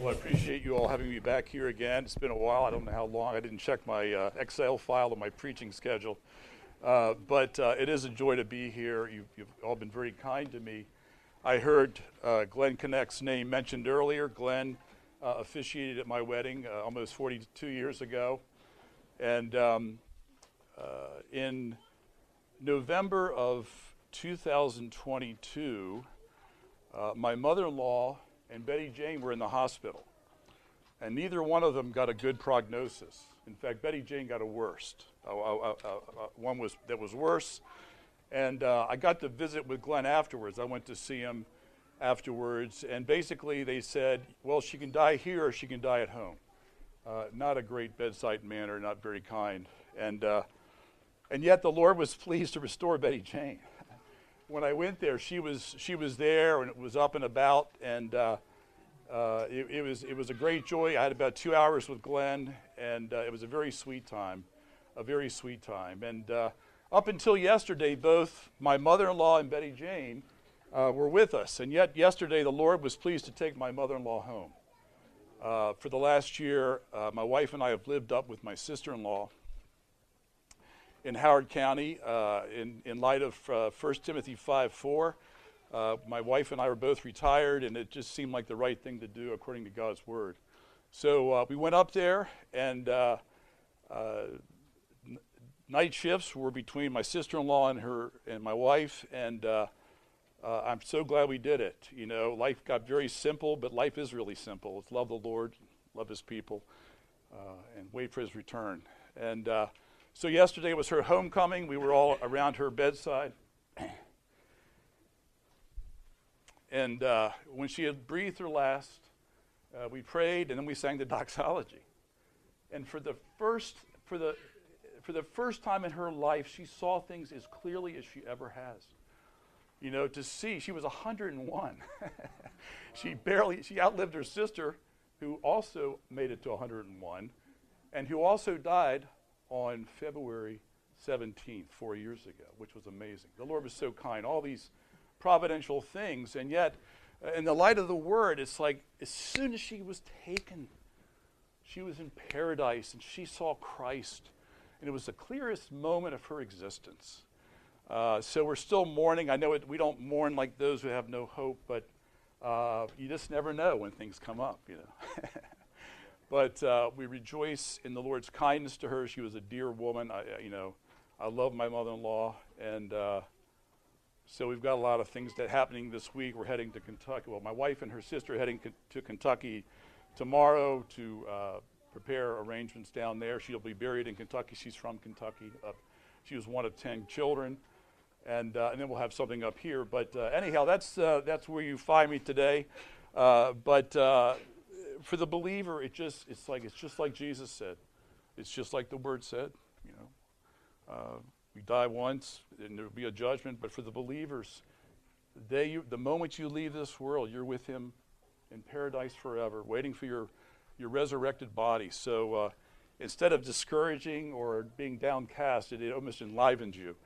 Well, I appreciate you all having me back here again. It's been a while. I don't know how long. I didn't check my uh, Excel file of my preaching schedule. Uh, but uh, it is a joy to be here. You've, you've, all been very kind to me. I heard uh, Glenn Connect's name mentioned earlier. Glenn uh, officiated at my wedding uh, almost 42 years ago. And um, in November of 2022, my mother in law and Betty Jane were in the hospital. And neither one of them got a good prognosis. In fact, Betty Jane got a worst. Uh, uh, uh, one was that was worse. And I got to visit with Glenn afterwards. I went to see him afterwards, and basically they said, well, she can die here or she can die at home. Not a great bedside manner, not very kind. And, and yet the Lord was pleased to restore Betty Jane when I went there, she was she was there and it was up and about, and uh, uh, it, it, was it was a great joy. I had about two hours with Glenn, and uh, it was a very sweet time, a very sweet time. And uh, up until yesterday, both my mother-in-law and Betty Jane uh, were with us, and yet yesterday the Lord was pleased to take my mother-in-law home. For the last year, my wife and I have lived up with my sister-in-law in Howard County uh, in, in light of uh, 1 Timothy 5 4. Uh, my wife and I were both retired, and it just seemed like the right thing to do according to God's word. So uh, we went up there, and uh, uh, n- night shifts were between my sister-in-law and her and my wife, and I'm so glad we did it. You know, life got very simple, but life is really simple. It's love the Lord, love His people, and wait for His return. And so yesterday was her homecoming. We were all around her bedside. And uh, when she had breathed her last, uh, we prayed and then we sang the doxology. And for the first for the for the first time in her life, she saw things as clearly as she ever has. You know, to see she was 101. she barely she outlived her sister, who also made it to 101, and who also died on February 17th, four years ago, which was amazing. The Lord was so kind, all these providential things, and yet, uh, in the light of the Word, it's like as soon as she was taken, she was in paradise and she saw Christ, and it was the clearest moment of her existence. Uh, so we're still mourning. I know it, we don't mourn like those who have no hope, but uh, you just never know when things come up, you know. But uh, we rejoice in the Lord's kindness to her. She was a dear woman. I, you know, I love my mother-in-law, and uh, so we've got a lot of things that happening this week. We're heading to Kentucky. Well, my wife and her sister are heading co- to Kentucky tomorrow to uh, prepare arrangements down there. She'll be buried in Kentucky. She's from Kentucky. Up, she was one of ten children, and uh, and then we'll have something up here. But uh, anyhow, that's uh, that's where you find me today. but for the believer, it just it's like it's just like Jesus said. It's just like the word said. You know, uh, we die once, and there will be a judgment. But for the believers, the you, the moment you leave this world, you're with Him in paradise forever, waiting for your your resurrected body. So uh, instead of discouraging or being downcast, it, it almost enlivens you.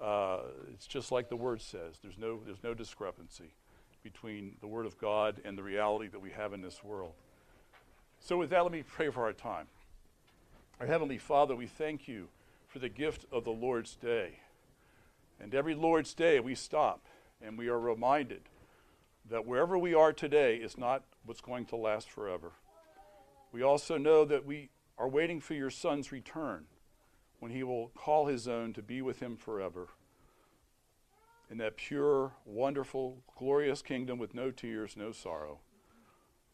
Uh, it's just like the word says. There's no there's no discrepancy between the Word of God and the reality that we have in this world. So, with that, let me pray for our time. Our Heavenly Father, we thank you for the gift of the Lord's Day. And every Lord's Day, we stop and we are reminded that wherever we are today is not what's going to last forever. We also know that we are waiting for your Son's return when he will call his own to be with him forever in that pure, wonderful, glorious kingdom with no tears, no sorrow.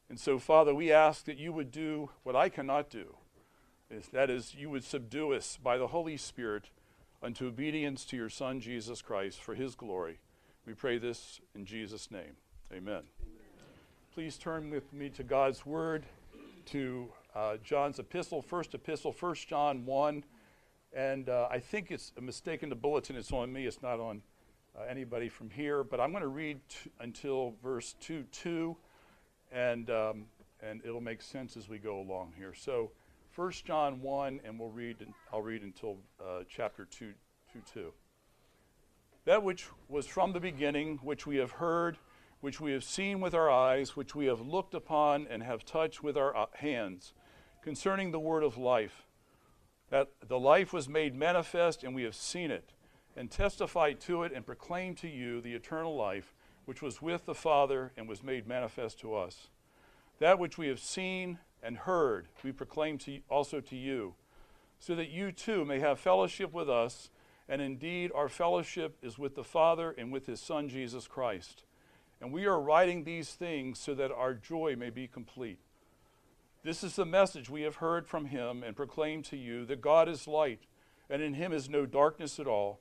And so, Father, we ask that you would do what I cannot do. Is, that is, you would subdue us by the Holy Spirit unto obedience to your Son, Jesus Christ, for his glory. We pray this in Jesus' name. Amen. Amen. Please turn with me to God's Word, to uh, John's epistle, first epistle, 1 John 1. And uh, I think it's a mistake in the bulletin. It's on me, it's not on uh, anybody from here. But I'm going to read t- until verse 2 2 and, um, and it'll make sense as we go along here. So, 1 John 1, and we'll read, I'll read until uh, chapter 2, 2, 2. That which was from the beginning, which we have heard, which we have seen with our eyes, which we have looked upon and have touched with our uh, hands, concerning the word of life. That the life was made manifest, and we have seen it, and testified to it, and proclaimed to you the eternal life, which was with the Father and was made manifest to us. That which we have seen and heard, we proclaim to, also to you, so that you too may have fellowship with us. And indeed, our fellowship is with the Father and with his Son, Jesus Christ. And we are writing these things so that our joy may be complete. This is the message we have heard from him and proclaimed to you that God is light, and in him is no darkness at all.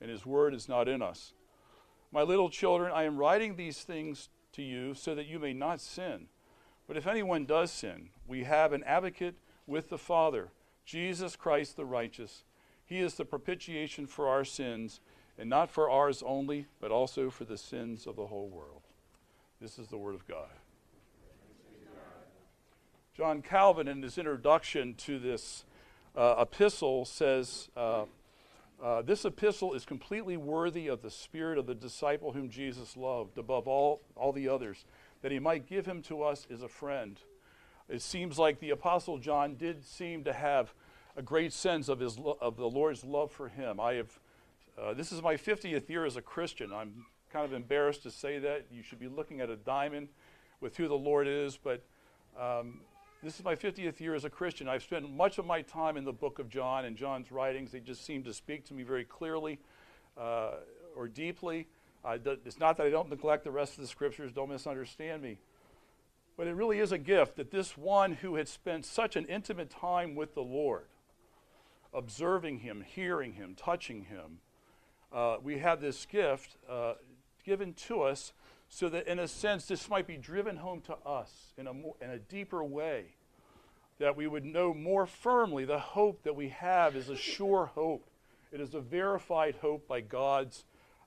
and his word is not in us. My little children, I am writing these things to you so that you may not sin. But if anyone does sin, we have an advocate with the Father, Jesus Christ the righteous. He is the propitiation for our sins, and not for ours only, but also for the sins of the whole world. This is the Word of God. John Calvin, in his introduction to this uh, epistle, says uh, uh, this epistle is completely worthy of the spirit of the disciple whom Jesus loved above all, all the others, that he might give him to us as a friend. It seems like the Apostle John did seem to have a great sense of, his lo- of the Lord's love for him. I have, uh, this is my 50th year as a Christian. I'm kind of embarrassed to say that. You should be looking at a diamond with who the Lord is, but um, this is my 50th year as a Christian. I've spent much of my time in the book of John and John's writings. They just seem to speak to me very clearly uh, or deeply. it's not that I don't neglect the rest of the scriptures, don't misunderstand me. But it really is a gift that this one who had spent such an intimate time with the Lord, observing him, hearing him, touching him, uh, we have this gift uh, given to us so that, in a sense, this might be driven home to us in a, more, in a deeper way. That we would know more firmly the hope that we have is a sure hope. It is a verified hope by God's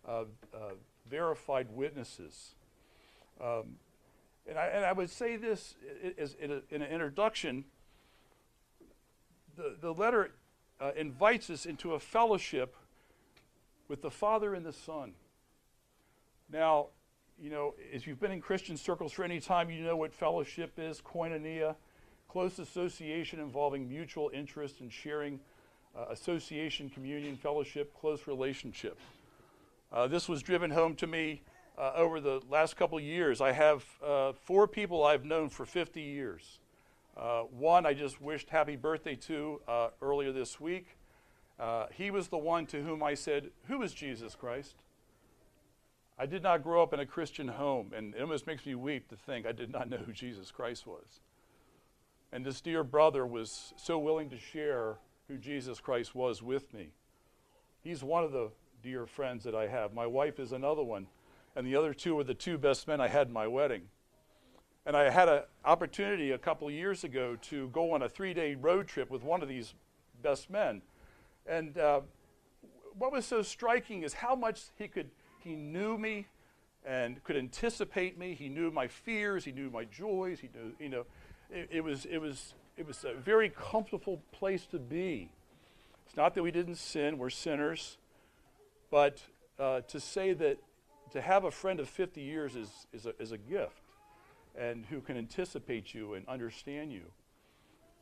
uh, uh, verified witnesses. Um, and, I, and I would say this as in, a, in an introduction the, the letter uh, invites us into a fellowship with the Father and the Son. Now, you know, if you've been in Christian circles for any time, you know what fellowship is koinonia, close association involving mutual interest and sharing, uh, association, communion, fellowship, close relationship. Uh, this was driven home to me uh, over the last couple years. I have uh, four people I've known for 50 years. Uh, one I just wished happy birthday to uh, earlier this week. he was the one to whom I said, Who is Jesus Christ? I did not grow up in a Christian home, and it almost makes me weep to think I did not know who Jesus Christ was. And this dear brother was so willing to share who Jesus Christ was with me. He's one of the dear friends that I have. My wife is another one, and the other two are the two best men I had in my wedding. And I had an opportunity a couple years ago to go on a three day road trip with one of these best men. And uh, what was so striking is how much he could he knew me and could anticipate me. He knew my fears. He knew my joys. He knew, you know, it, it, was, it, was, it was a very comfortable place to be. It's not that we didn't sin, we're sinners. But uh, to say that to have a friend of 50 years is, is, a, is a gift and who can anticipate you and understand you.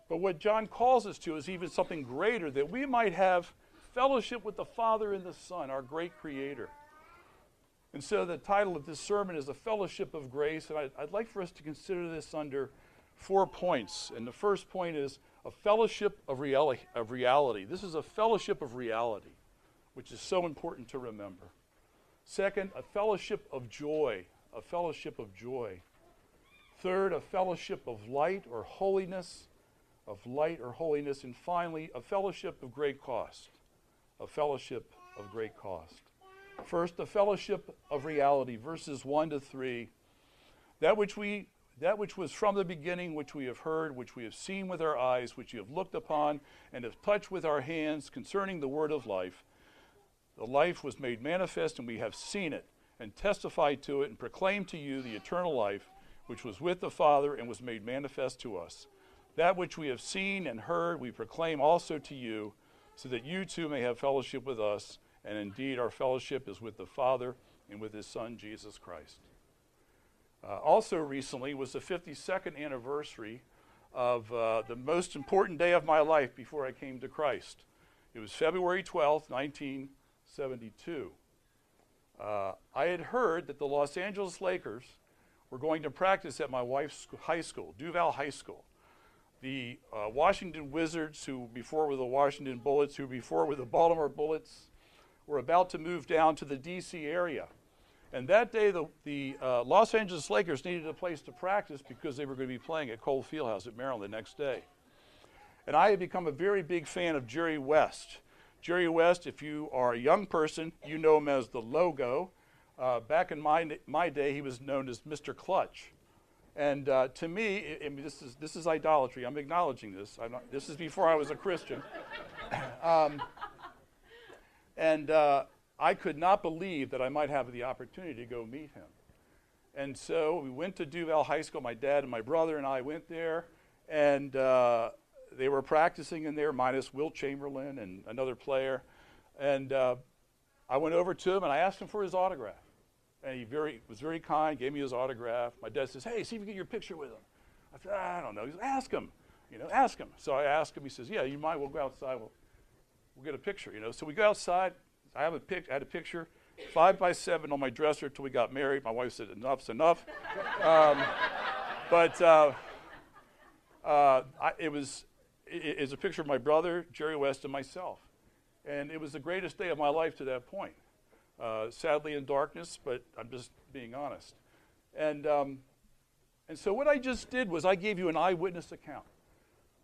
But what John calls us to is even something greater that we might have fellowship with the Father and the Son, our great Creator. And so the title of this sermon is A Fellowship of Grace, and I'd, I'd, like for us to consider this under four points. And the first point is a fellowship of reality, of reality. This is a fellowship of reality, which is so important to remember. Second, a fellowship of joy, a fellowship of joy. Third, a fellowship of light or holiness, of light or holiness. And finally, a fellowship of great cost, a fellowship of great cost. First, the fellowship of reality, verses 1 to 3. That which we that which was from the beginning, which we have heard, which we have seen with our eyes, which you have looked upon, and have touched with our hands concerning the word of life. The life was made manifest, and we have seen it, and testified to it, and proclaimed to you the eternal life, which was with the Father and was made manifest to us. That which we have seen and heard, we proclaim also to you, so that you too may have fellowship with us. And indeed, our fellowship is with the Father and with his Son, Jesus Christ. Uh, also, recently was the 52nd anniversary of uh, the most important day of my life before I came to Christ. It was February 12th, 1972. Uh, I had heard that the Los Angeles Lakers were going to practice at my wife's high school, Duval High School. The uh, Washington Wizards, who before were the Washington Bullets, who before were the Baltimore Bullets, were about to move down to the D.C. area and that day, the, the uh, Los Angeles Lakers needed a place to practice because they were going to be playing at Cole Fieldhouse at Maryland the next day. And I had become a very big fan of Jerry West. Jerry West, if you are a young person, you know him as the logo. Uh, back in my, my day, he was known as Mr. Clutch. And uh, to me, I, mean, this, is, this is idolatry. I'm acknowledging this. I'm not, this is before I was a Christian. um, and uh, I could not believe that I might have the opportunity to go meet him. And so we went to Duval High School. My dad and my brother and I went there, and uh, they were practicing in there, minus Wilt Chamberlain and another player. And uh, I went over to him and I asked him for his autograph. And he very, was very kind, gave me his autograph. My dad says, Hey, see if you can get your picture with him. I said, I don't know. He said, Ask him. You know, ask him. So I asked him. He says, Yeah, you might. We'll go outside. We'll, we'll get a picture. You know, so we go outside. I have a pic. I had a picture, five by seven on my dresser until we got married. My wife said, "Enough's enough." Um, but uh, uh, I, it was it, a picture of my brother Jerry West and myself, and it was the greatest day of my life to that point. Uh, sadly, in darkness, but I'm just being honest. And um, and so what I just did was I gave you an eyewitness account.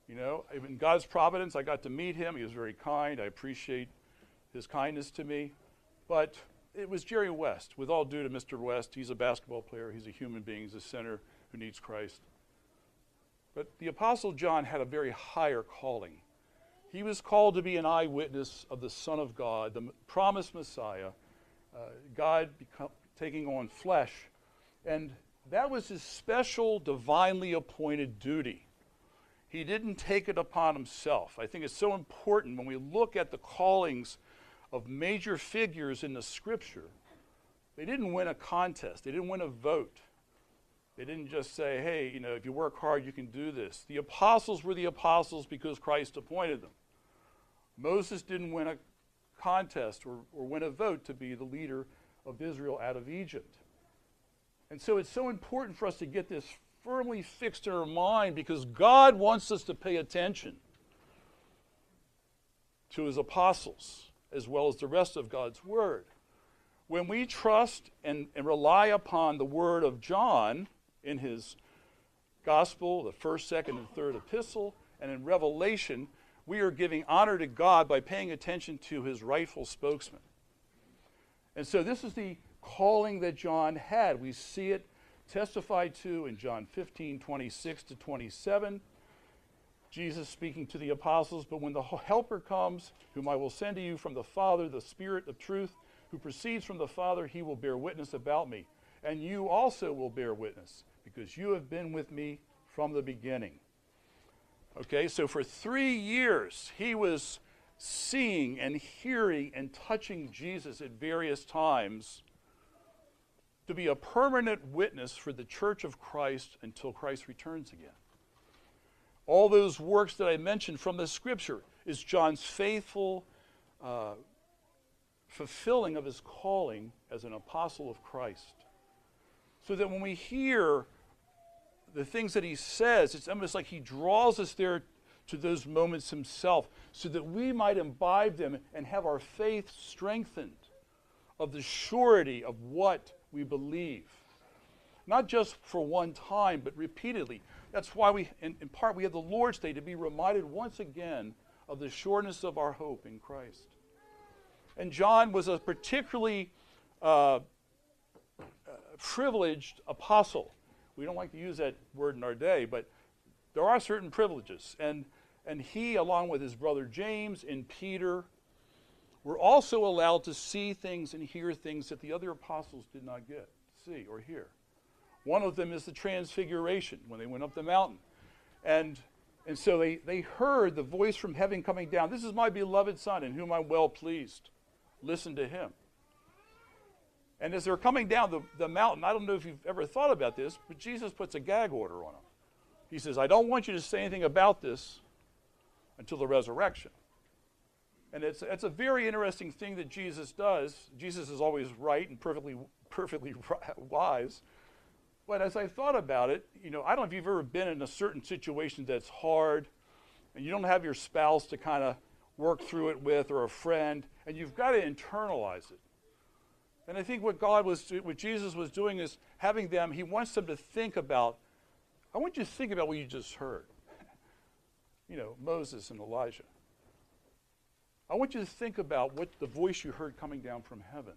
You know, in God's providence, I got to meet him. He was very kind. I appreciate his kindness to me. But it was Jerry West. With all due to Mr. West, he's a basketball player, he's a human being, he's a sinner who needs Christ. But the Apostle John had a very higher calling. He was called to be an eyewitness of the Son of God, the promised Messiah, uh, God become, taking on flesh. And that was his special, divinely appointed duty. He didn't take it upon himself. I think it's so important when we look at the callings of major figures in the scripture, they didn't win a contest, they didn't win a vote. They didn't just say, hey, you know, if you work hard, you can do this. The apostles were the apostles because Christ appointed them. Moses didn't win a contest or, or win a vote to be the leader of Israel out of Egypt. And so it's so important for us to get this firmly fixed in our mind because God wants us to pay attention to his apostles as well as the rest of God's Word. When we trust and, and rely upon the Word of John in his Gospel, the first, second, and third epistle, and in Revelation, we are giving honor to God by paying attention to his rightful spokesman. And so this is the calling that John had. We see it testified to in John 15, 26 to 27 Jesus speaking to the apostles, But when the Helper comes, whom I will send to you from the Father, the Spirit of truth, who proceeds from the Father, he will bear witness about me. And you also will bear witness, because you have been with me from the beginning. Okay, so for three years, he was seeing and hearing and touching Jesus at various times to be a permanent witness for the church of Christ until Christ returns again. All those works that I mentioned from the scripture is John's faithful uh, fulfilling of his calling as an apostle of Christ. So that when we hear the things that he says, it's almost like he draws us there to those moments himself so that we might imbibe them and have our faith strengthened of the surety of what we believe. Not just for one time, but repeatedly. That's why we, in, in part, we have the Lord's Day to be reminded once again of the sureness of our hope in Christ. And John was a particularly uh, privileged apostle. We don't like to use that word in our day, but there are certain privileges. And, and he, along with his brother James and Peter, were also allowed to see things and hear things that the other apostles did not get, to see or hear. One of them is the transfiguration when they went up the mountain. And, and so they, they heard the voice from heaven coming down This is my beloved Son, in whom I'm well pleased. Listen to him. And as they're coming down the, the mountain, I don't know if you've ever thought about this, but Jesus puts a gag order on them. He says, I don't want you to say anything about this until the resurrection. And it's, it's a very interesting thing that Jesus does. Jesus is always right and perfectly, perfectly wise. But as I thought about it, you know, I don't know if you've ever been in a certain situation that's hard and you don't have your spouse to kind of work through it with or a friend, and you've got to internalize it. And I think what God was, what Jesus was doing is having them, he wants them to think about, I want you to think about what you just heard. you know, Moses and Elijah. I want you to think about what the voice you heard coming down from heaven.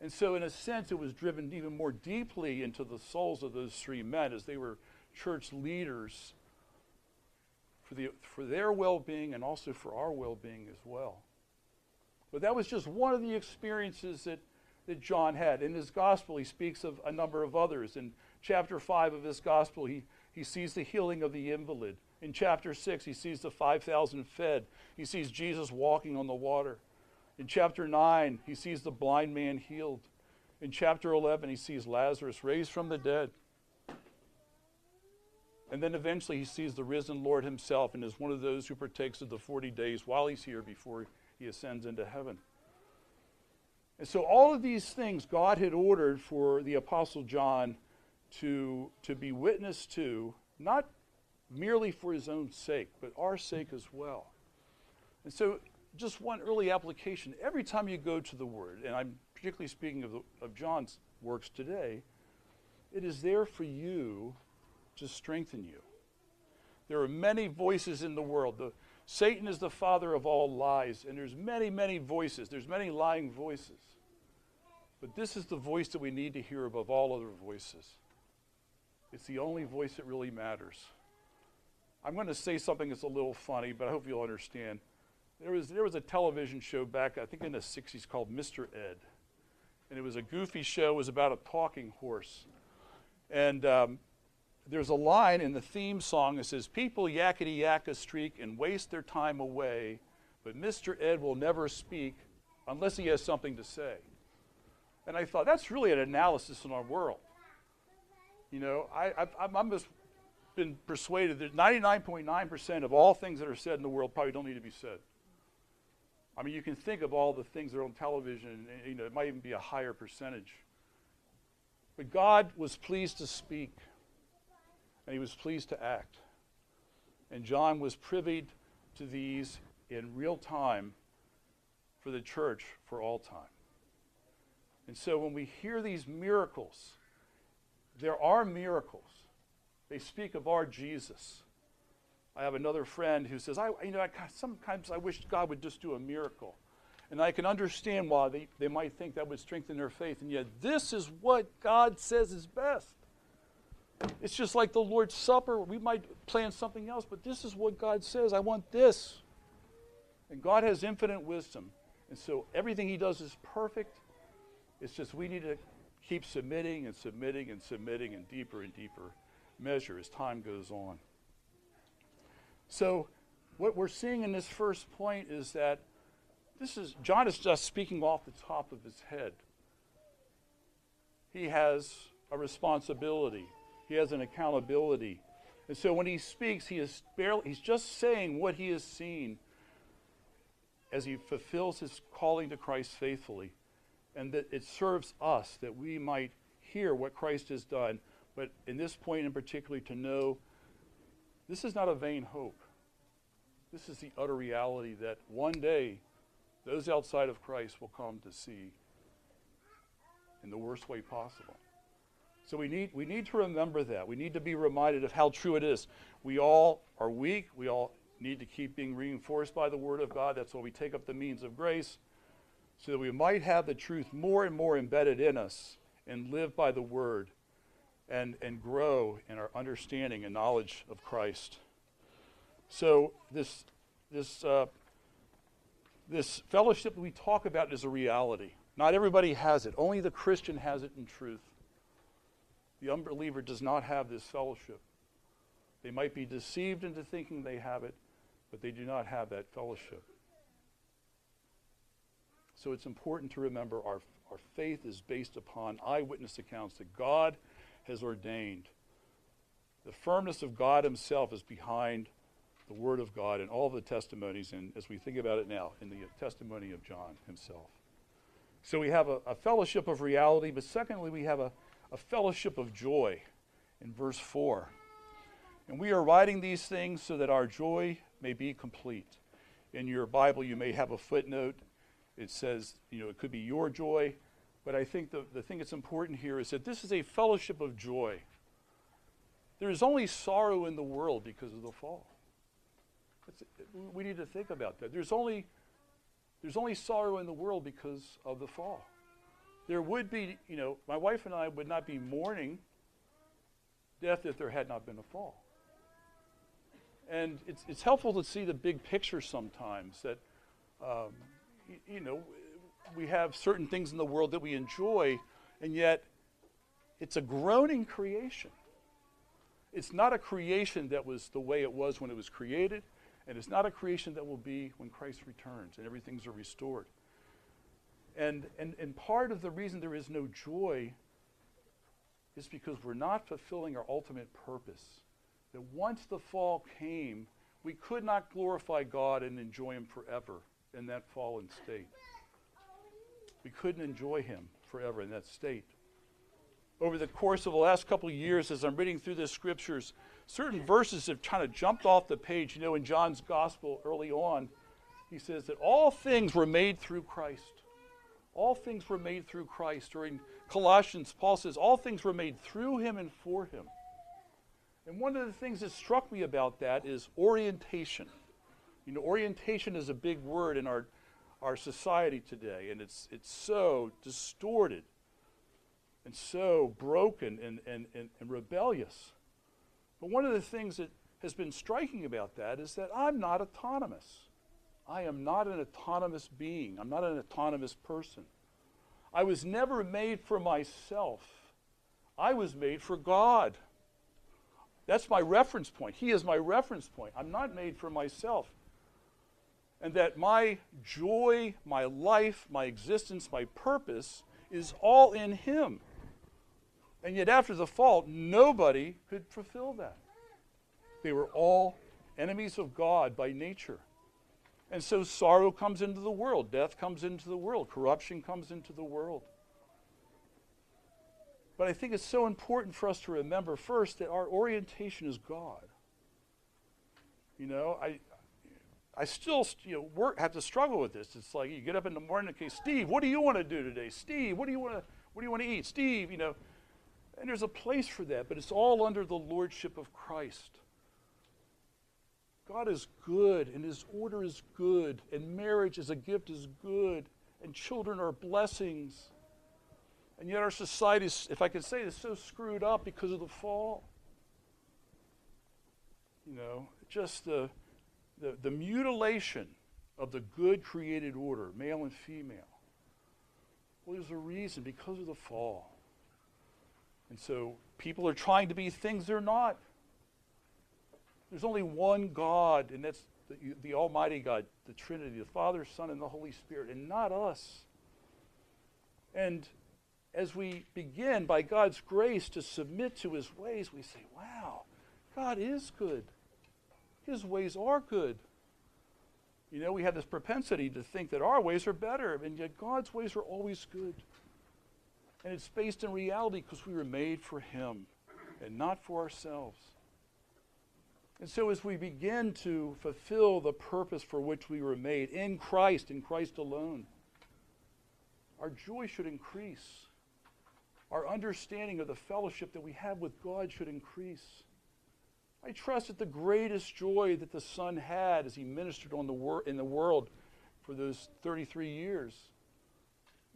And so, in a sense, it was driven even more deeply into the souls of those three men as they were church leaders for, the, for their well being and also for our well being as well. But that was just one of the experiences that, that John had. In his gospel, he speaks of a number of others. In chapter 5 of his gospel, he, he sees the healing of the invalid. In chapter 6, he sees the 5,000 fed. He sees Jesus walking on the water. In chapter 9, he sees the blind man healed. In chapter 11, he sees Lazarus raised from the dead. And then eventually he sees the risen Lord himself and is one of those who partakes of the 40 days while he's here before he ascends into heaven. And so, all of these things God had ordered for the Apostle John to, to be witness to, not merely for his own sake, but our sake as well. And so, just one early application every time you go to the Word, and I'm particularly speaking of, the, of John's works today, it is there for you to strengthen you. There are many voices in the world. The, Satan is the father of all lies, and there's many, many voices. There's many lying voices. But this is the voice that we need to hear above all other voices. It's the only voice that really matters. I'm going to say something that's a little funny, but I hope you'll understand. There was, there was a television show back, I think in the 60s, called Mr. Ed. And it was a goofy show. It was about a talking horse. And um, there's a line in the theme song that says, People yakety yak a streak and waste their time away, but Mr. Ed will never speak unless he has something to say. And I thought, that's really an analysis in our world. You know, I, I, I'm just been persuaded that 99.9% of all things that are said in the world probably don't need to be said. I mean, you can think of all the things that are on television, and you know, it might even be a higher percentage. But God was pleased to speak and he was pleased to act. And John was privy to these in real time for the church for all time. And so when we hear these miracles, there are miracles. They speak of our Jesus. I have another friend who says, I, you know, I, sometimes I wish God would just do a miracle. And I can understand why they, they might think that would strengthen their faith. And yet, this is what God says is best. It's just like the Lord's Supper. We might plan something else, but this is what God says. I want this. And God has infinite wisdom. And so everything He does is perfect. It's just we need to keep submitting and submitting and submitting and deeper and deeper measure as time goes on. So, what we're seeing in this first point is that this is John is just speaking off the top of his head. He has a responsibility he has an accountability. And so when he speaks, he is barely, he's just saying what he has seen as he fulfills his calling to Christ faithfully. And that it serves us that we might hear what Christ has done. But in this point in particular, to know this is not a vain hope. This is the utter reality that one day those outside of Christ will come to see in the worst way possible. So we need, we need to remember that. We need to be reminded of how true it is. We all are weak. We all need to keep being reinforced by the Word of God. That's why we take up the means of grace, so that we might have the truth more and more embedded in us and live by the Word and, and grow in our understanding and knowledge of Christ. So this, this, uh, this fellowship that we talk about is a reality. Not everybody has it. Only the Christian has it in truth. The unbeliever does not have this fellowship. They might be deceived into thinking they have it, but they do not have that fellowship. So it's important to remember our, our faith is based upon eyewitness accounts that God has ordained. The firmness of God Himself is behind the Word of God and all the testimonies, and as we think about it now, in the testimony of John himself. So we have a, a fellowship of reality, but secondly, we have a, a fellowship of joy in verse 4. And we are writing these things so that our joy may be complete. In your Bible, you may have a footnote. It says, you know, it could be your joy, but I think the, the thing that's important here is that this is a fellowship of joy. There is only sorrow in the world because of the fall. We need to think about that. There's only, there's only sorrow in the world because of the fall. There would be, you know, my wife and I would not be mourning death if there had not been a fall. And it's, it's helpful to see the big picture sometimes that, um, you, you know, we have certain things in the world that we enjoy, and yet it's a groaning creation. It's not a creation that was the way it was when it was created, and it's not a creation that will be when Christ returns and everything's restored. And, and, and part of the reason there is no joy is because we're not fulfilling our ultimate purpose. That once the fall came, we could not glorify God and enjoy Him forever in that fallen state. We couldn't enjoy Him forever in that state. Over the course of the last couple of years, as I'm reading through the scriptures, certain verses have kind of jumped off the page. You know, in John's gospel early on, he says that all things were made through Christ. All things were made through Christ. Or in Colossians, Paul says, all things were made through him and for him. And one of the things that struck me about that is orientation. You know, orientation is a big word in our our society today, and it's, it's so distorted and so broken and, and, and, and rebellious. But one of the things that has been striking about that is that I'm not autonomous. I am not an autonomous being. I'm not an autonomous person. I was never made for myself. I was made for God. That's my reference point. He is my reference point. I'm not made for myself and that my joy, my life, my existence, my purpose is all in Him. And yet, after the fall, nobody could fulfill that. They were all enemies of God by nature. And so sorrow comes into the world, death comes into the world, corruption comes into the world. But I think it's so important for us to remember first that our orientation is God. You know, I, I still you know, work, have to struggle with this. It's like you get up in the morning, okay, Steve, what do you want to do today? Steve, what do you want to what do you want to eat? Steve, you know, and there's a place for that, but it's all under the lordship of Christ. God is good, and His order is good, and marriage as a gift is good, and children are blessings. And yet our society, is, if I could say, is so screwed up because of the fall. You know, just the the, the mutilation of the good created order, male and female. Well, there's a reason because of the fall. And so people are trying to be things they're not. There's only one God, and that's the, the, Almighty God, the Trinity, the Father, Son, and the Holy Spirit, and not us. And as we begin, by God's grace, to submit to His ways, we say, wow, God is good. His ways are good. You know, we have this propensity to think that our ways are better, and yet God's ways are always good. And it's based in reality because we were made for Him and not for ourselves. And so, as we begin to fulfill the purpose for which we were made in Christ, in Christ alone, our joy should increase. Our understanding of the fellowship that we have with God should increase. I trust that the greatest joy that the Son had as he ministered the wor- in the world for those 33 years,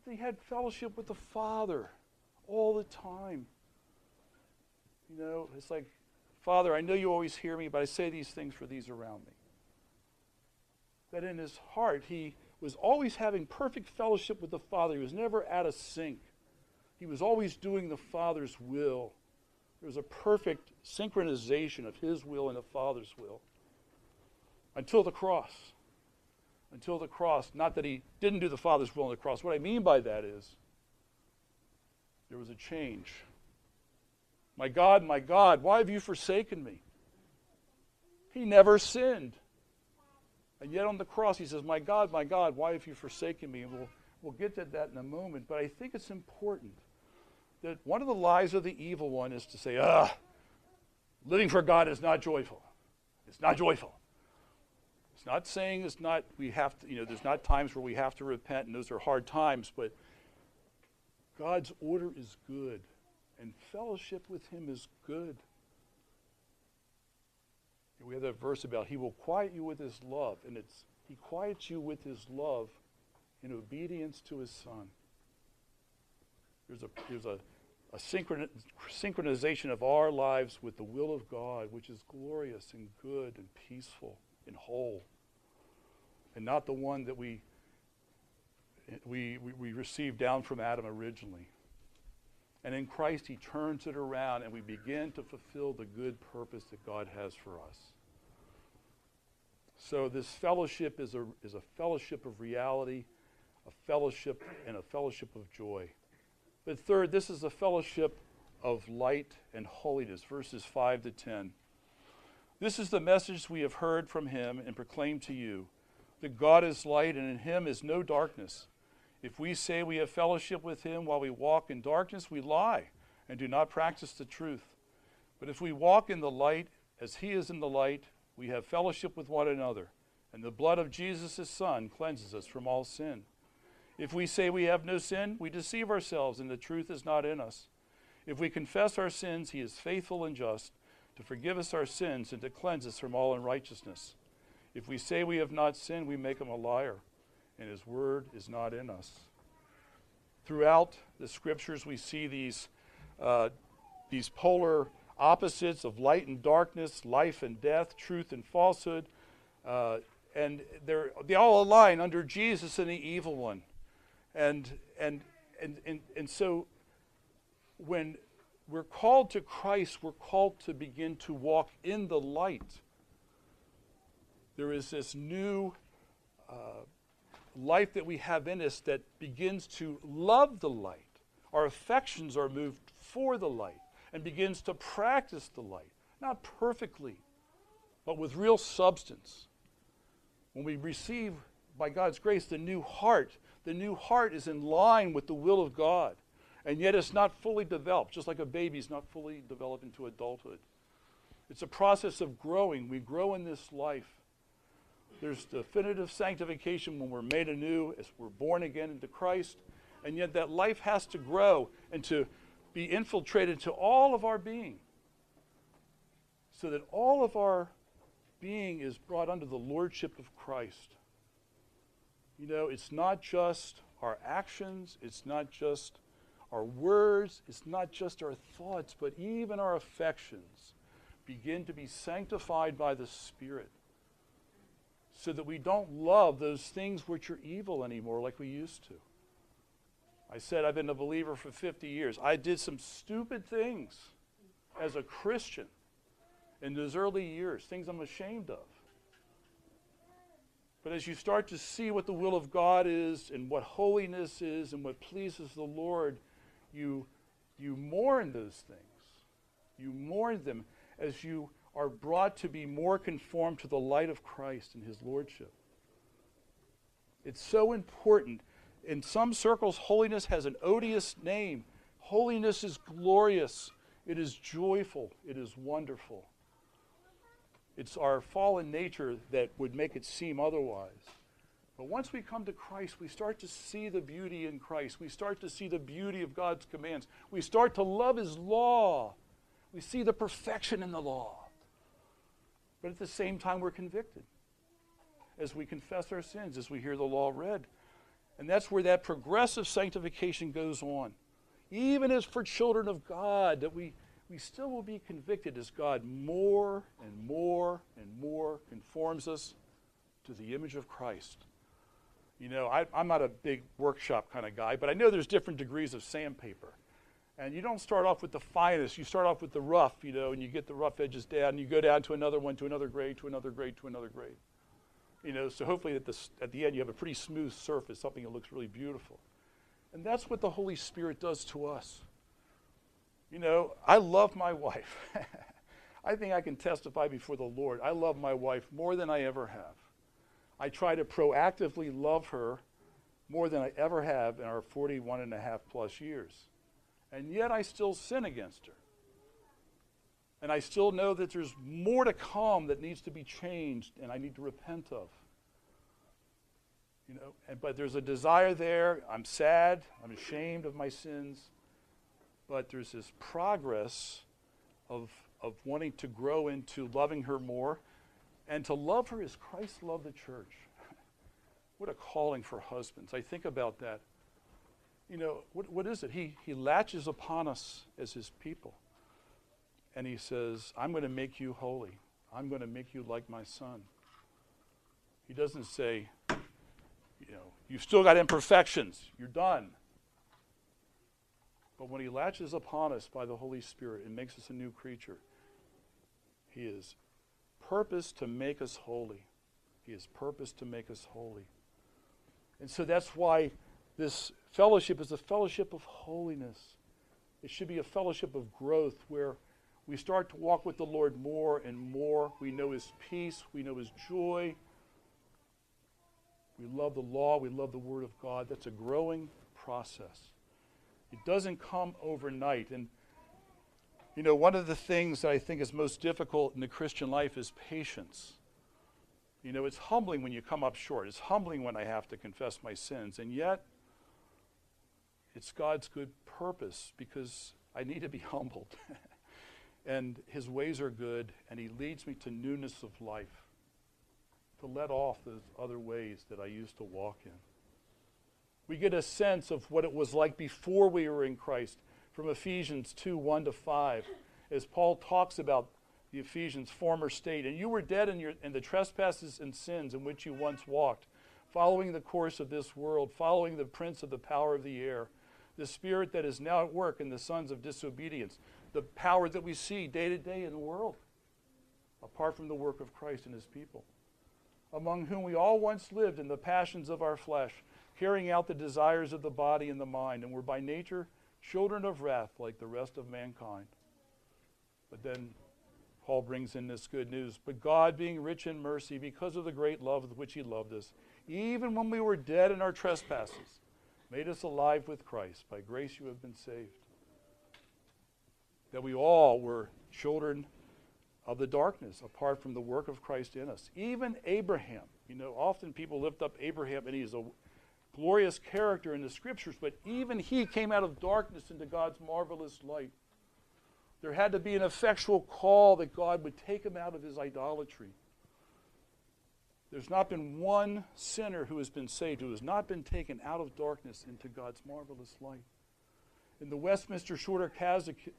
that he had fellowship with the Father all the time. You know, it's like, Father, I know you always hear me, but I say these things for these around me. That in his heart, he was always having perfect fellowship with the Father. He was never out of sync. He was always doing the Father's will. There was a perfect synchronization of his will and the Father's will until the cross. Until the cross. Not that he didn't do the Father's will on the cross. What I mean by that is there was a change. My God, my God, why have you forsaken me? He never sinned. And yet on the cross, he says, My God, my God, why have you forsaken me? And we'll, we'll get to that in a moment. But I think it's important that one of the lies of the evil one is to say, ah, living for God is not joyful. It's not joyful. It's not saying it's not, we have to, you know, there's not times where we have to repent, and those are hard times, but God's order is good, and fellowship with Him is good. We have that verse about He will quiet you with His love, and it's He quiets you with His love in obedience to His Son. There's a, there's a, a synchronization of our lives with the will of God, which is glorious and good and peaceful and whole, and not the one that we, we, we, we received down from Adam originally. And in Christ, He turns it around, and we begin to fulfill the good purpose that God has for us. So, this fellowship is a, is a fellowship of reality, a fellowship, and a fellowship of joy. But third, this is a fellowship of light and holiness, verses 5 to 10. This is the message we have heard from him and proclaimed to you that God is light and in him is no darkness. If we say we have fellowship with him while we walk in darkness, we lie and do not practice the truth. But if we walk in the light as he is in the light, we have fellowship with one another, and the blood of Jesus, his Son, cleanses us from all sin. If we say we have no sin, we deceive ourselves, and the truth is not in us. If we confess our sins, he is faithful and just to forgive us our sins and to cleanse us from all unrighteousness. If we say we have not sinned, we make him a liar, and his word is not in us. Throughout the scriptures, we see these, uh, these polar opposites of light and darkness, life and death, truth and falsehood. Uh, and they all align under Jesus and the evil one. And, and, and, and, and so when we're called to Christ, we're called to begin to walk in the light. There is this new uh, life that we have in us that begins to love the light. Our affections are moved for the light and begins to practice the light. Not perfectly, but with real substance. When we receive, by God's grace, the new heart, the new heart is in line with the will of God. And yet it's not fully developed, just like a baby is not fully developed into adulthood. It's a process of growing. We grow in this life. There's definitive sanctification when we're made anew, as we're born again into Christ. And yet that life has to grow and to be infiltrated to all of our being. So that all of our being is brought under the lordship of Christ. You know, it's not just our actions, it's not just our words, it's not just our thoughts, but even our affections begin to be sanctified by the Spirit so that we don't love those things which are evil anymore like we used to. I said I've been a believer for 50 years. I did some stupid things as a Christian in those early years, things I'm ashamed of. But as you start to see what the will of God is and what holiness is and what pleases the Lord, you, you mourn those things. You mourn them as you are brought to be more conformed to the light of Christ and his lordship. It's so important. In some circles, holiness has an odious name. Holiness is glorious, it is joyful, it is wonderful. It's our fallen nature that would make it seem otherwise. But once we come to Christ, we start to see the beauty in Christ. We start to see the beauty of God's commands. We start to love His law. We see the perfection in the law. But at the same time, we're convicted as we confess our sins, as we hear the law read. And that's where that progressive sanctification goes on. Even as for children of God, that we, we still will be convicted as God more and more and more conforms us to the image of Christ. You know, I, am not a big workshop kind of guy, but I know there's different degrees of sandpaper. And you don't start off with the finest, you start off with the rough, you know, and you get the rough edges down, and you go down to another one, to another grade, to another grade, to another grade. You know, so hopefully at the, at the end you have a pretty smooth surface, something that looks really beautiful. And that's what the Holy Spirit does to us. You know, I love my wife. I think I can testify before the Lord. I love my wife more than I ever have. I try to proactively love her more than I ever have in our 41 and a half plus years. And yet I still sin against her. And I still know that there's more to come that needs to be changed and I need to repent of. You know, and, but there's a desire there. I'm sad. I'm ashamed of my sins. But there's this progress of, of wanting to grow into loving her more and to love her as Christ loved the church. what a calling for husbands. I think about that. You know, what, what is it? He, he latches upon us as his people. And he says, I'm going to make you holy. I'm going to make you like my son. He doesn't say, you know, you've still got imperfections. You're done. But when he latches upon us by the Holy Spirit and makes us a new creature, he is purpose to make us holy. He is purpose to make us holy. And so that's why this fellowship is a fellowship of holiness. It should be a fellowship of growth where we start to walk with the Lord more and more. We know His peace, we know His joy. We love the law, we love the Word of God. That's a growing process. It doesn't come overnight. And you know, one of the things that I think is most difficult in the Christian life is patience. You know, it's humbling when you come up short. It's humbling when I have to confess my sins. And yet, it's God's good purpose because I need to be humbled. and His ways are good, and He leads me to newness of life, to let off those other ways that I used to walk in. We get a sense of what it was like before we were in Christ from Ephesians 2 1 to 5, as Paul talks about the Ephesians' former state. And you were dead in, your, in the trespasses and sins in which you once walked, following the course of this world, following the prince of the power of the air, the spirit that is now at work in the sons of disobedience, the power that we see day to day in the world, apart from the work of Christ and his people, among whom we all once lived in the passions of our flesh, carrying out the desires of the body and the mind, and were by nature children of wrath like the rest of mankind. But then Paul brings in this good news. But God, being rich in mercy, because of the great love with which He loved us, even when we were dead in our trespasses, made us alive with Christ. By grace you have been saved. That we all were children of the darkness apart from the work of Christ in us. Even Abraham. You know, often people lift up Abraham and he's a glorious character in the scriptures, but even he came out of darkness into God's marvelous light. There had to be an effectual call that God would take him out of his idolatry. There's not been one sinner who has been saved who has not been taken out of darkness into God's marvelous light. In the Westminster Shorter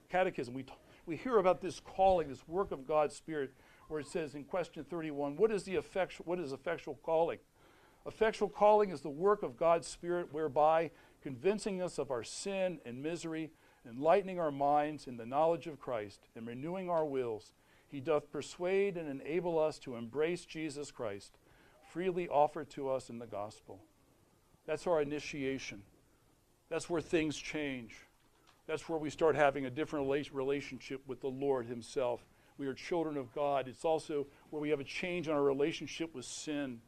Catechism, we, t- we hear about this calling, this work of God's Spirit, where it says in question 31, what is the effectual, what is effectual calling? Effectual calling is the work of God's Spirit, whereby, convincing us of our sin and misery, enlightening our minds in the knowledge of Christ, and renewing our wills, he doth persuade and enable us to embrace Jesus Christ, freely offered to us in the gospel. That's our initiation. That's where things change. That's where we start having a different relationship with the Lord Himself. We are children of God. It's also where we have a change in our relationship with sin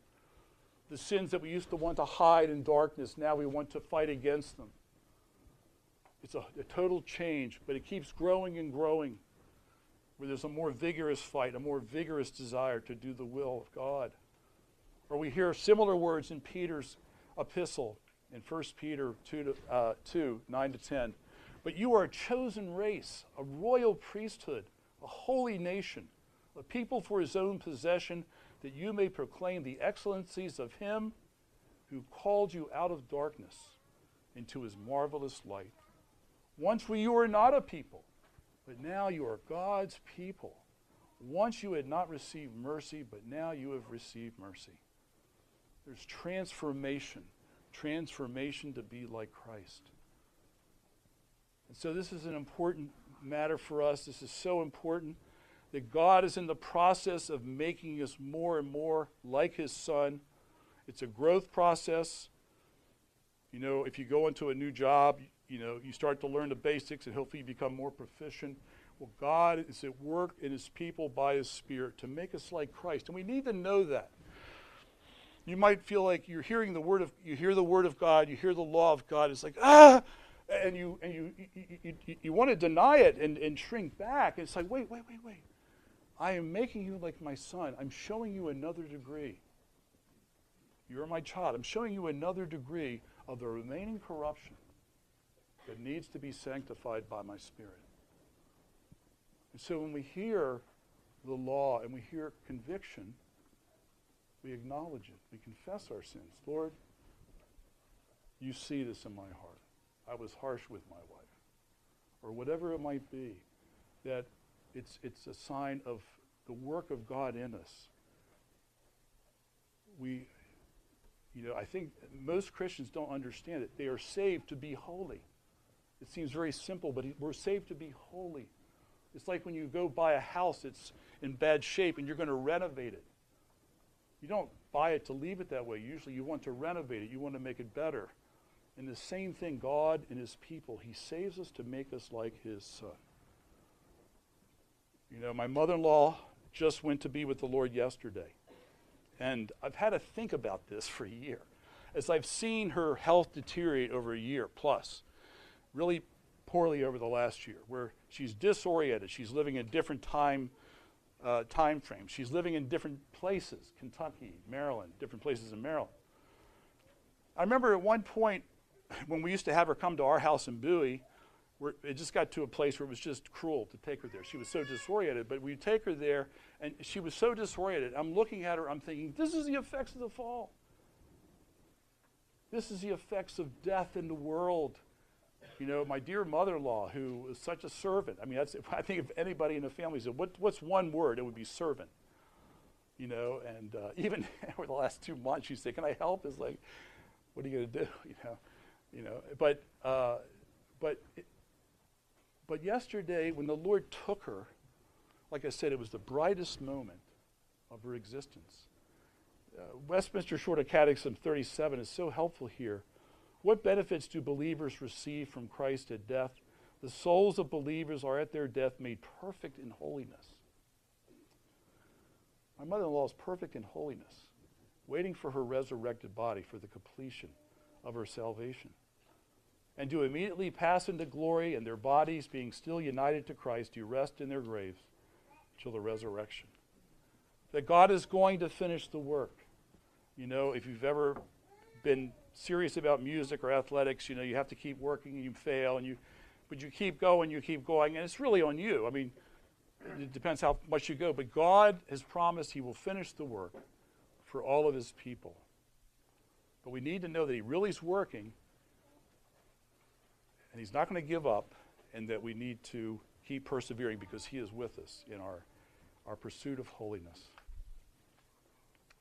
the sins that we used to want to hide in darkness, now we want to fight against them. It's a, a, total change, but it keeps growing and growing, where there's a more vigorous fight, a more vigorous desire to do the will of God. Or we hear similar words in Peter's epistle in 1 Peter 2, to, uh, 2 9 to 10. But you are a chosen race, a royal priesthood, a holy nation, a people for his own possession that you may proclaim the excellencies of him who called you out of darkness into his marvelous light. Once we were not a people, but now you are God's people. Once you had not received mercy, but now you have received mercy. There's transformation, transformation to be like Christ. And so this is an important matter for us. This is so important that God is in the process of making us more and more like his son. It's a growth process. You know, if you go into a new job, you know, you start to learn the basics and hopefully you become more proficient. Well, God is at work in his people by his spirit to make us like Christ. And we need to know that. You might feel like you're hearing the word of you hear the word of God, you hear the law of God. It's like, ah, and you and you you, you, you want to deny it and, and shrink back. It's like, wait, wait, wait, wait. I am making you like my son. I'm showing you another degree. You're my child. I'm showing you another degree of the remaining corruption that needs to be sanctified by my spirit. And so when we hear the law and we hear conviction, we acknowledge it. We confess our sins. Lord, you see this in my heart. I was harsh with my wife. Or whatever it might be. That it's, it's a sign of the work of God in us. We, you know, I think most Christians don't understand it. They are saved to be holy. It seems very simple, but we're saved to be holy. It's like when you go buy a house that's in bad shape and you're going to renovate it. You don't buy it to leave it that way. Usually you want to renovate it, you want to make it better. And the same thing, God and His people, He saves us to make us like His Son. You know, my mother in law just went to be with the Lord yesterday. And I've had to think about this for a year. As I've seen her health deteriorate over a year plus, really poorly over the last year, where she's disoriented, she's living in different time uh, time frames. She's living in different places, Kentucky, Maryland, different places in Maryland. I remember at one point when we used to have her come to our house in Bowie, where it just got to a place where it was just cruel to take her there. She was so disoriented, but we take her there, and she was so disoriented. I'm looking at her, I'm thinking, this is the effects of the fall. This is the effects of death in the world. You know, my dear mother-in-law, who was such a servant. I mean, I think if anybody in the family said, what, what's one word? It would be servant. You know, and uh, even over the last two months, she said, can I help? It's like, what are you going to do? You know, you know, but, uh, but, but yesterday, when the Lord took her, like I said, it was the brightest moment of her existence. Uh, Westminster Shorter Catechism 37 is so helpful here what benefits do believers receive from Christ at death? The souls of believers are at their death made perfect in holiness. My mother in law is perfect in holiness, waiting for her resurrected body for the completion of her salvation. And do immediately pass into glory, and their bodies, being still united to Christ, do rest in their graves till the resurrection. That God is going to finish the work. You know, if you've ever been serious about music or athletics, you know, you have to keep working and you fail and you, but you keep going, you keep going, and it's really on you. I mean, it depends how much you go, but God has promised He will finish the work for all of His people. But we need to know that He really is working and He's not going to give up, and that we need to keep persevering because He is with us in our, our pursuit of holiness.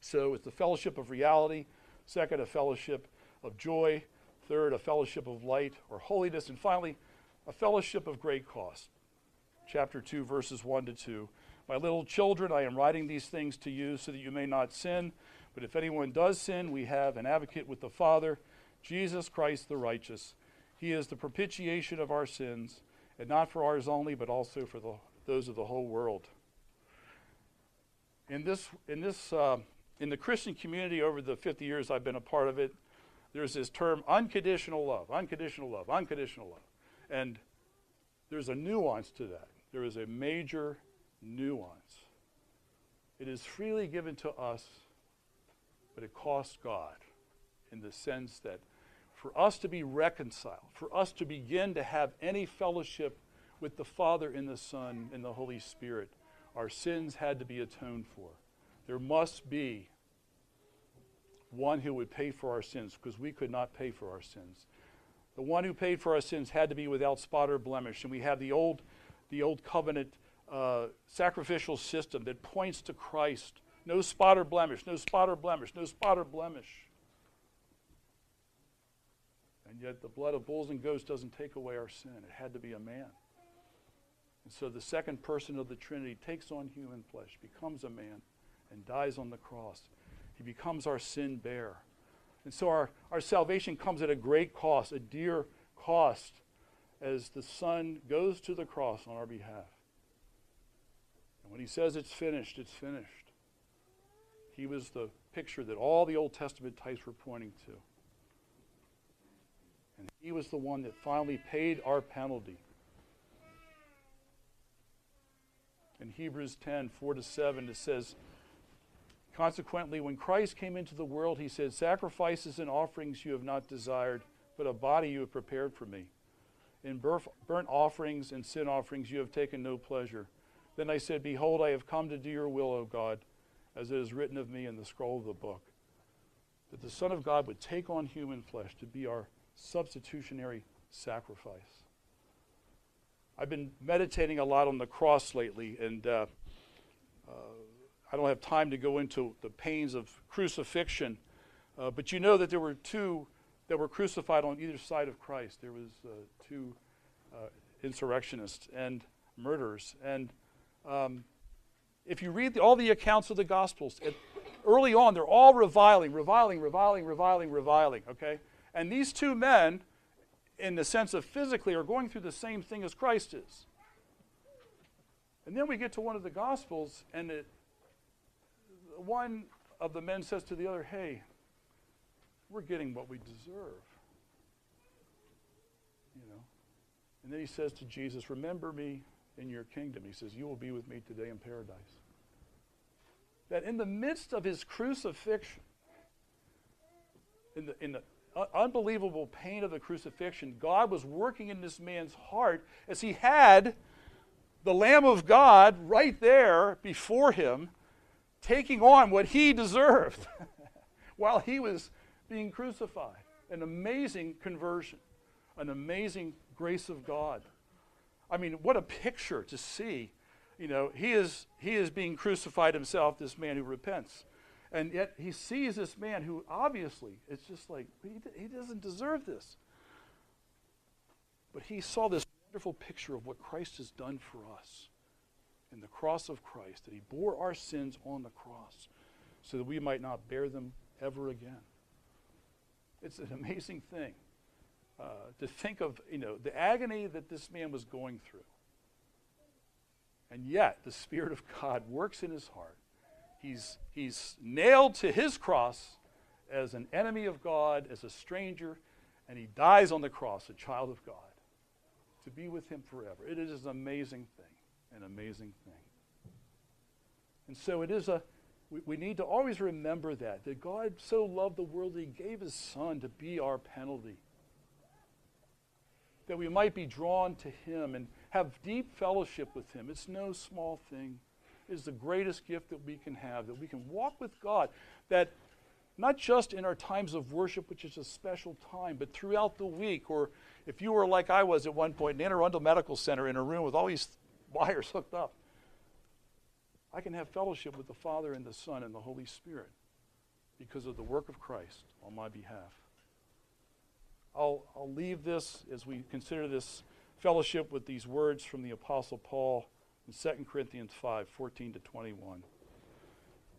So it's the fellowship of reality. Second, a fellowship of joy. Third, a fellowship of light or holiness. And finally, a fellowship of great cost. Chapter 2, verses 1 to 2. My little children, I am writing these things to you so that you may not sin. But if anyone does sin, we have an advocate with the Father, Jesus Christ the righteous. He is the propitiation of our sins, and not for ours only, but also for the, those of the whole world. In this, in this, uh, in the Christian community over the 50 years I've been a part of it, there's this term unconditional love, unconditional love, unconditional love. And there's a nuance to that. There is a major nuance. It is freely given to us, but it costs God in the sense that for us to be reconciled, for us to begin to have any fellowship with the Father and the Son and the Holy Spirit, our sins had to be atoned for. There must be one who would pay for our sins because we could not pay for our sins. The one who paid for our sins had to be without spot or blemish. And we have the old the old covenant uh, sacrificial system that points to Christ. No spot or blemish, no spot or blemish, no spot or blemish. Yet the blood of bulls and goats doesn't take away our sin. It had to be a man. And so the second person of the Trinity takes on human flesh, becomes a man, and dies on the cross. He becomes our sin bearer. And so our, our salvation comes at a great cost, a dear cost, as the Son goes to the cross on our behalf. And when he says it's finished, it's finished. He was the picture that all the Old Testament types were pointing to. He was the one that finally paid our penalty. In Hebrews 10 4 to 7, it says, Consequently, when Christ came into the world, he said, Sacrifices and offerings you have not desired, but a body you have prepared for me. In burnt offerings and sin offerings you have taken no pleasure. Then I said, Behold, I have come to do your will, O God, as it is written of me in the scroll of the book. That the Son of God would take on human flesh to be our substitutionary sacrifice. I've been meditating a lot on the cross lately, and uh, uh, I don't have time to go into the pains of crucifixion, uh, but you know that there were two that were crucified on either side of Christ. There was uh, two uh, insurrectionists and murderers, and um, if you read the, all the accounts of the Gospels, it, early on they're all reviling, reviling, reviling, reviling, reviling. Okay, and these two men in the sense of physically, are going through the same thing as Christ is. And then we get to one of the Gospels, and it, one of the men says to the other, Hey, we're getting what we deserve. You know? And then he says to Jesus, Remember me in your kingdom. He says, You will be with me today in paradise. That in the midst of his crucifixion, in the, in the unbelievable pain of the crucifixion, God was working in this man's heart as he had the Lamb of God right there before him, taking on what he deserved while he was being crucified. An amazing conversion, an amazing grace of God. I mean, what a picture to see. You know, he is, he is being crucified himself, this man who repents. And yet he sees this man who obviously, it's just like, he, he doesn't deserve this. But he saw this wonderful picture of what Christ has done for us in the cross of Christ, that he bore our sins on the cross so that we might not bear them ever again. It's an amazing thing uh, to think of, you know, the agony that this man was going through. And yet, the Spirit of God works in his heart He's, he's nailed to his cross as an enemy of God, as a stranger, and he dies on the cross, a child of God, to be with him forever. It is an amazing thing, an amazing thing. And so it is a, we, we need to always remember that, that God so loved the world that he gave his son to be our penalty. That we might be drawn to him and have deep fellowship with him. It's no small thing is the greatest gift that we can have, that we can walk with God, that not just in our times of worship, which is a special time, but throughout the week, or if you were like I was at one point in Anne Arundel Medical Center in a room with all these wires hooked up, I can have fellowship with the Father and the Son and the Holy Spirit because of the work of Christ on my behalf. I'll, I'll leave this as we consider this fellowship with these words from the Apostle Paul in 2 Corinthians 5 14 to 21.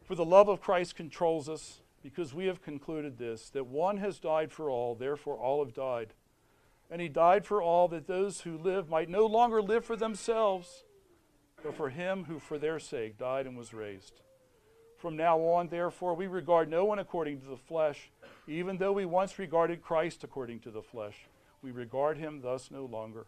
For the love of Christ controls us, because we have concluded this, that one has died for all, therefore all have died. And he died for all, that those who live might no longer live for themselves, but for him who for their sake died and was raised. From now on, therefore, we regard no one according to the flesh, even though we once regarded Christ according to the flesh. We regard him thus no longer.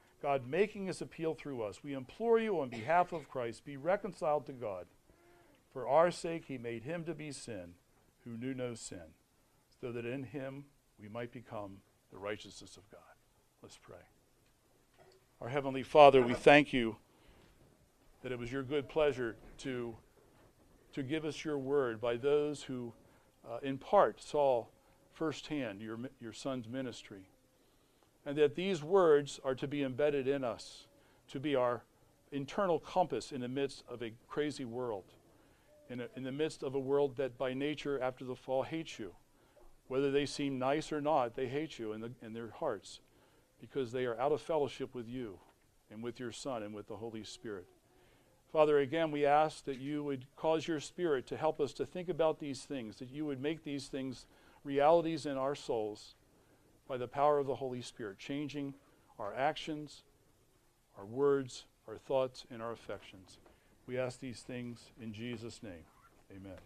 God making his appeal through us, we implore you on behalf of Christ, be reconciled to God. For our sake, he made him to be sin who knew no sin, so that in him we might become the righteousness of God. Let's pray. Our Heavenly Father, we thank you that it was your good pleasure to, to give us your word by those who, uh, in part, saw firsthand your, your Son's ministry. And that these words are to be embedded in us, to be our internal compass in the midst of a crazy world, in, a, in the midst of a world that by nature, after the fall, hates you. Whether they seem nice or not, they hate you in, the, in their hearts because they are out of fellowship with you and with your Son and with the Holy Spirit. Father, again, we ask that you would cause your Spirit to help us to think about these things, that you would make these things realities in our souls by the power of the Holy Spirit, changing our actions, our words, our thoughts, and our affections. We ask these things in Jesus' name. Amen.